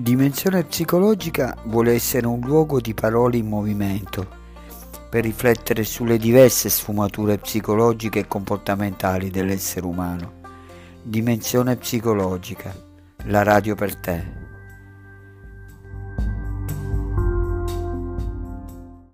Dimensione psicologica vuole essere un luogo di parole in movimento per riflettere sulle diverse sfumature psicologiche e comportamentali dell'essere umano. Dimensione psicologica, la radio per te.